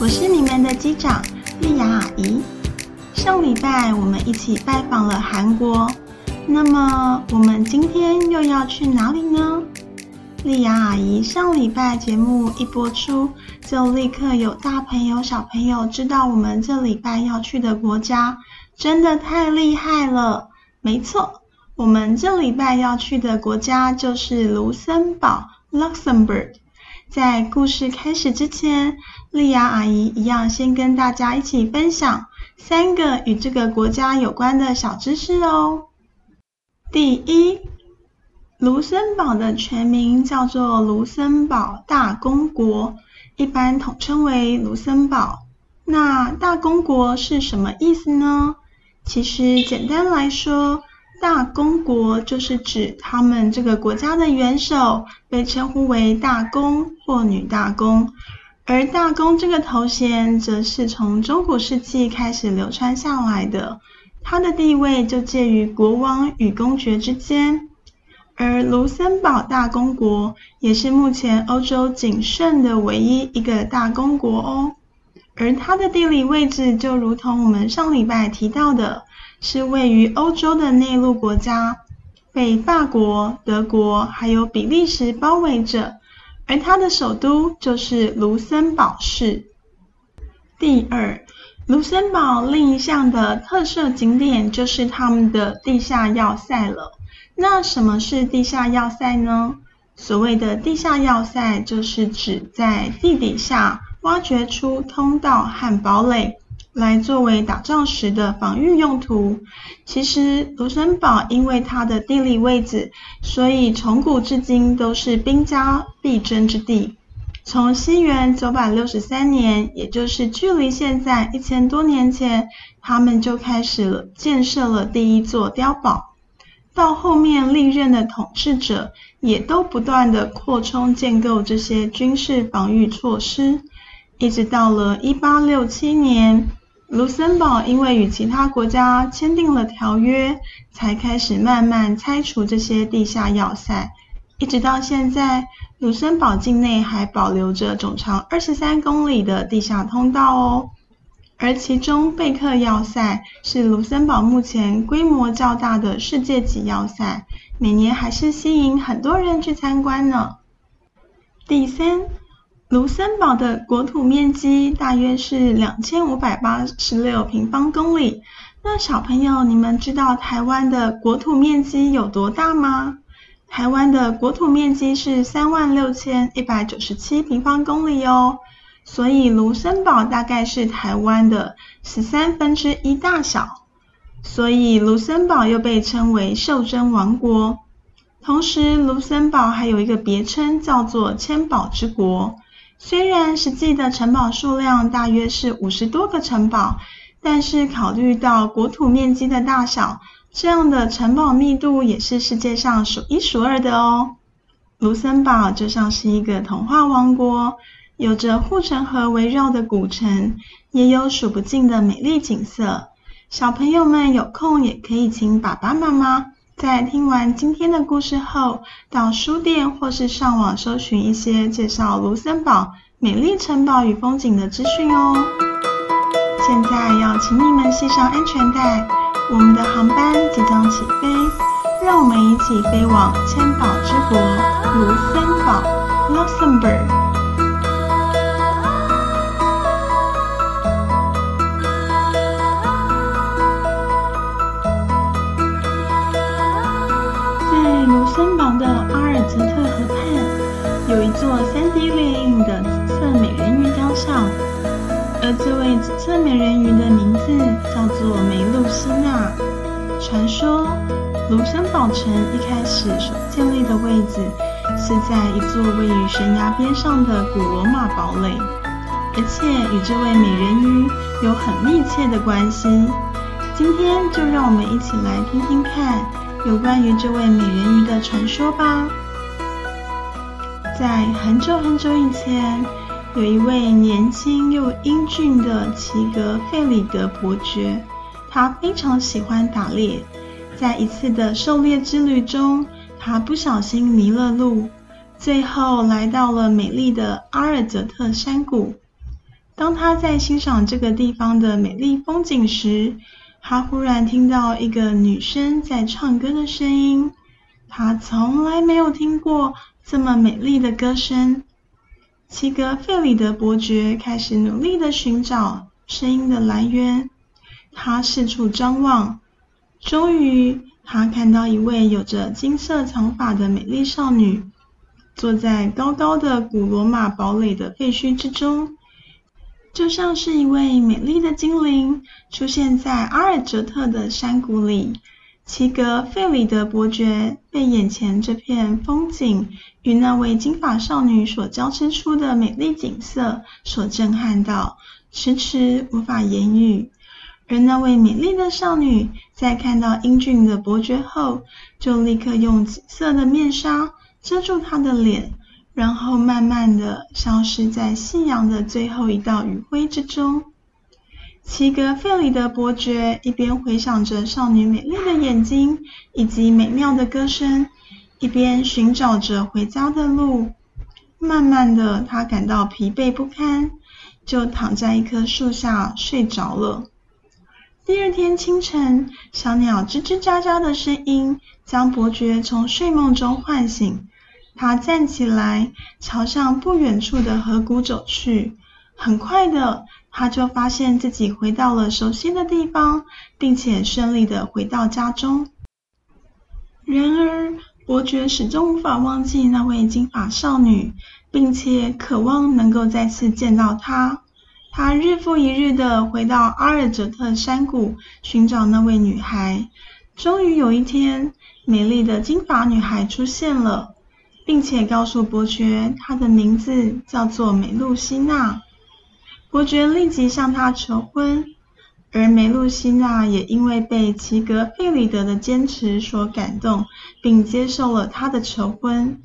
我是你们的机长莉雅阿姨。上礼拜我们一起拜访了韩国，那么我们今天又要去哪里呢？莉雅阿姨上礼拜节目一播出，就立刻有大朋友小朋友知道我们这礼拜要去的国家，真的太厉害了。没错，我们这礼拜要去的国家就是卢森堡 （Luxembourg）。在故事开始之前，莉雅阿姨一样先跟大家一起分享三个与这个国家有关的小知识哦。第一，卢森堡的全名叫做卢森堡大公国，一般统称为卢森堡。那大公国是什么意思呢？其实简单来说，大公国就是指他们这个国家的元首被称呼为大公或女大公，而大公这个头衔则是从中古世纪开始流传下来的，它的地位就介于国王与公爵之间。而卢森堡大公国也是目前欧洲仅剩的唯一一个大公国哦，而它的地理位置就如同我们上礼拜提到的。是位于欧洲的内陆国家，被法国、德国还有比利时包围着，而它的首都就是卢森堡市。第二，卢森堡另一项的特色景点就是他们的地下要塞了。那什么是地下要塞呢？所谓的地下要塞，就是指在地底下挖掘出通道和堡垒。来作为打仗时的防御用途。其实，卢森堡因为它的地理位置，所以从古至今都是兵家必争之地。从西元九百六十三年，也就是距离现在一千多年前，他们就开始了建设了第一座碉堡。到后面历任的统治者，也都不断地扩充建构这些军事防御措施，一直到了一八六七年。卢森堡因为与其他国家签订了条约，才开始慢慢拆除这些地下要塞，一直到现在，卢森堡境内还保留着总长二十三公里的地下通道哦。而其中贝克要塞是卢森堡目前规模较大的世界级要塞，每年还是吸引很多人去参观呢。第三。卢森堡的国土面积大约是两千五百八十六平方公里。那小朋友，你们知道台湾的国土面积有多大吗？台湾的国土面积是三万六千一百九十七平方公里哦，所以卢森堡大概是台湾的十三分之一大小。所以卢森堡又被称为袖珍王国。同时，卢森堡还有一个别称叫做千宝之国。虽然实际的城堡数量大约是五十多个城堡，但是考虑到国土面积的大小，这样的城堡密度也是世界上数一数二的哦。卢森堡就像是一个童话王国，有着护城河围绕的古城，也有数不尽的美丽景色。小朋友们有空也可以请爸爸妈妈。在听完今天的故事后，到书店或是上网搜寻一些介绍卢森堡美丽城堡与风景的资讯哦。现在要请你们系上安全带，我们的航班即将起飞，让我们一起飞往千宝之国卢森堡 （Luxembourg）。森堡的阿尔泽特河畔有一座 3D 列印的紫色美人鱼雕像，而这位紫色美人鱼的名字叫做梅露西娜。传说卢森堡城一开始所建立的位置是在一座位于悬崖边上的古罗马堡垒，而且与这位美人鱼有很密切的关系。今天就让我们一起来听听看有关于这位美人鱼的传说吧。在很久很久以前，有一位年轻又英俊的齐格费里德伯爵，他非常喜欢打猎。在一次的狩猎之旅中，他不小心迷了路，最后来到了美丽的阿尔泽特山谷。当他在欣赏这个地方的美丽风景时，他忽然听到一个女生在唱歌的声音。他从来没有听过这么美丽的歌声。齐格费里德伯爵开始努力的寻找声音的来源。他四处张望，终于他看到一位有着金色长发的美丽少女，坐在高高的古罗马堡垒的废墟之中。就像是一位美丽的精灵出现在阿尔哲特的山谷里，齐格费里德伯爵被眼前这片风景与那位金发少女所交织出的美丽景色所震撼到，迟迟无法言语。而那位美丽的少女在看到英俊的伯爵后，就立刻用紫色的面纱遮住她的脸。然后慢慢的消失在夕阳的最后一道余晖之中。齐格费里德伯爵一边回想着少女美丽的眼睛以及美妙的歌声，一边寻找着回家的路。慢慢的，他感到疲惫不堪，就躺在一棵树下睡着了。第二天清晨，小鸟吱吱喳喳的声音将伯爵从睡梦中唤醒。他站起来，朝向不远处的河谷走去。很快的，他就发现自己回到了熟悉的地方，并且顺利的回到家中。然而，伯爵始终无法忘记那位金发少女，并且渴望能够再次见到她。他日复一日的回到阿尔哲特山谷，寻找那位女孩。终于有一天，美丽的金发女孩出现了。并且告诉伯爵，他的名字叫做梅露西娜。伯爵立即向她求婚，而梅露西娜也因为被齐格费里德的坚持所感动，并接受了他的求婚。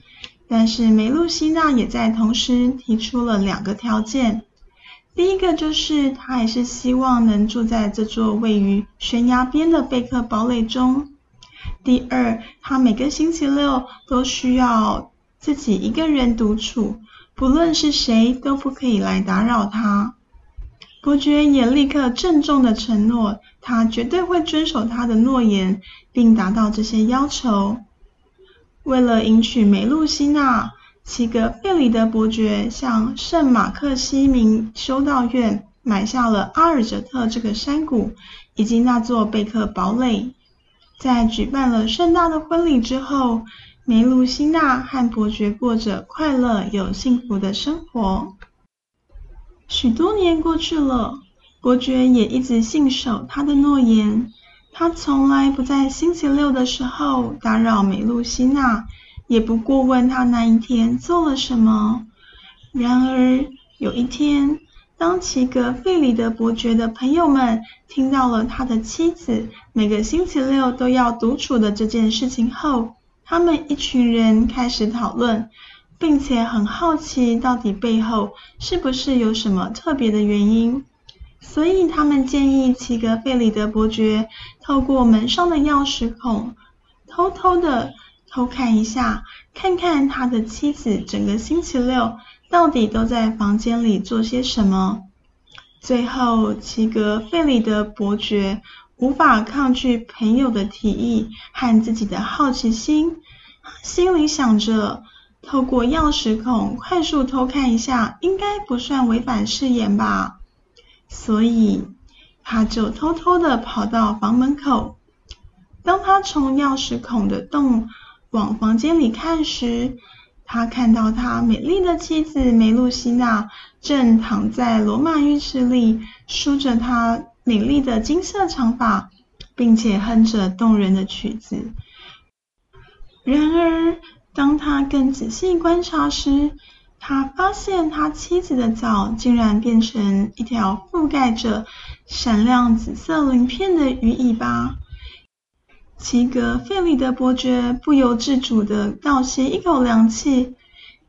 但是梅露西娜也在同时提出了两个条件：第一个就是她还是希望能住在这座位于悬崖边的贝克堡垒中；第二，她每个星期六都需要。自己一个人独处，不论是谁都不可以来打扰他。伯爵也立刻郑重地承诺，他绝对会遵守他的诺言，并达到这些要求。为了迎娶梅露西娜，齐格费里德伯爵向圣马克西明修道院买下了阿尔哲特这个山谷以及那座贝克堡垒。在举办了盛大的婚礼之后，梅露西娜和伯爵过着快乐又幸福的生活。许多年过去了，伯爵也一直信守他的诺言。他从来不在星期六的时候打扰梅露西娜，也不过问他那一天做了什么。然而有一天，当齐格费里德伯爵的朋友们听到了他的妻子每个星期六都要独处的这件事情后，他们一群人开始讨论，并且很好奇到底背后是不是有什么特别的原因。所以他们建议齐格费里德伯爵透过门上的钥匙孔，偷偷的偷看一下，看看他的妻子整个星期六到底都在房间里做些什么。最后，齐格费里德伯爵。无法抗拒朋友的提议和自己的好奇心，心里想着，透过钥匙孔快速偷看一下，应该不算违反誓言吧。所以，他就偷偷的跑到房门口。当他从钥匙孔的洞往房间里看时，他看到他美丽的妻子梅露西娜正躺在罗马浴室里，梳着她。美丽的金色长发，并且哼着动人的曲子。然而，当他更仔细观察时，他发现他妻子的脚竟然变成一条覆盖着闪亮紫色鳞片的鱼尾巴。齐格费里德伯爵不由自主地倒吸一口凉气，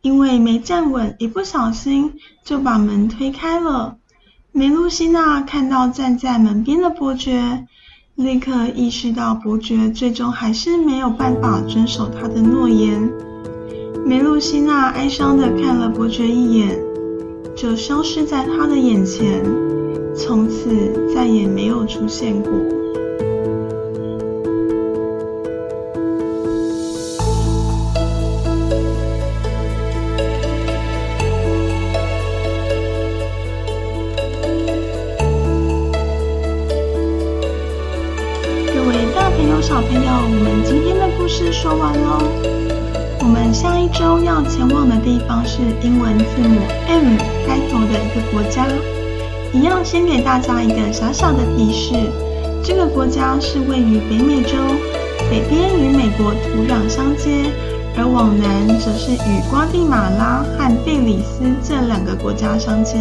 因为没站稳，一不小心就把门推开了。梅露西娜看到站在门边的伯爵，立刻意识到伯爵最终还是没有办法遵守他的诺言。梅露西娜哀伤地看了伯爵一眼，就消失在他的眼前，从此再也没有出现过。小朋友，我们今天的故事说完喽。我们下一周要前往的地方是英文字母 M 开头的一个国家。一样，先给大家一个小小的提示：这个国家是位于北美洲，北边与美国土壤相接，而往南则是与瓜地马拉和贝里斯这两个国家相接。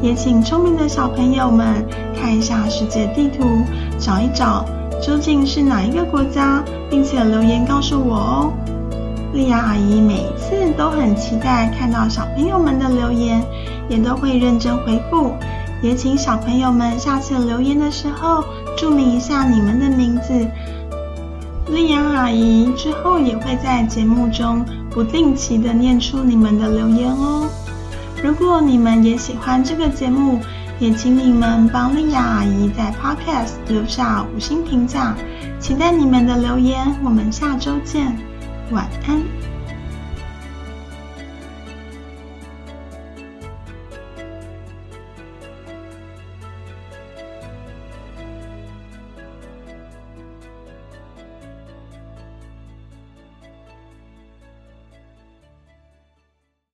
也请聪明的小朋友们看一下世界地图，找一找究竟是哪一个国家，并且留言告诉我哦。莉亚阿姨每次都很期待看到小朋友们的留言，也都会认真回复。也请小朋友们下次留言的时候注明一下你们的名字。莉亚阿姨之后也会在节目中不定期的念出你们的留言哦。如果你们也喜欢这个节目，也请你们帮莉亚阿姨在 Podcast 留下五星评价。期待你们的留言，我们下周见。晚安。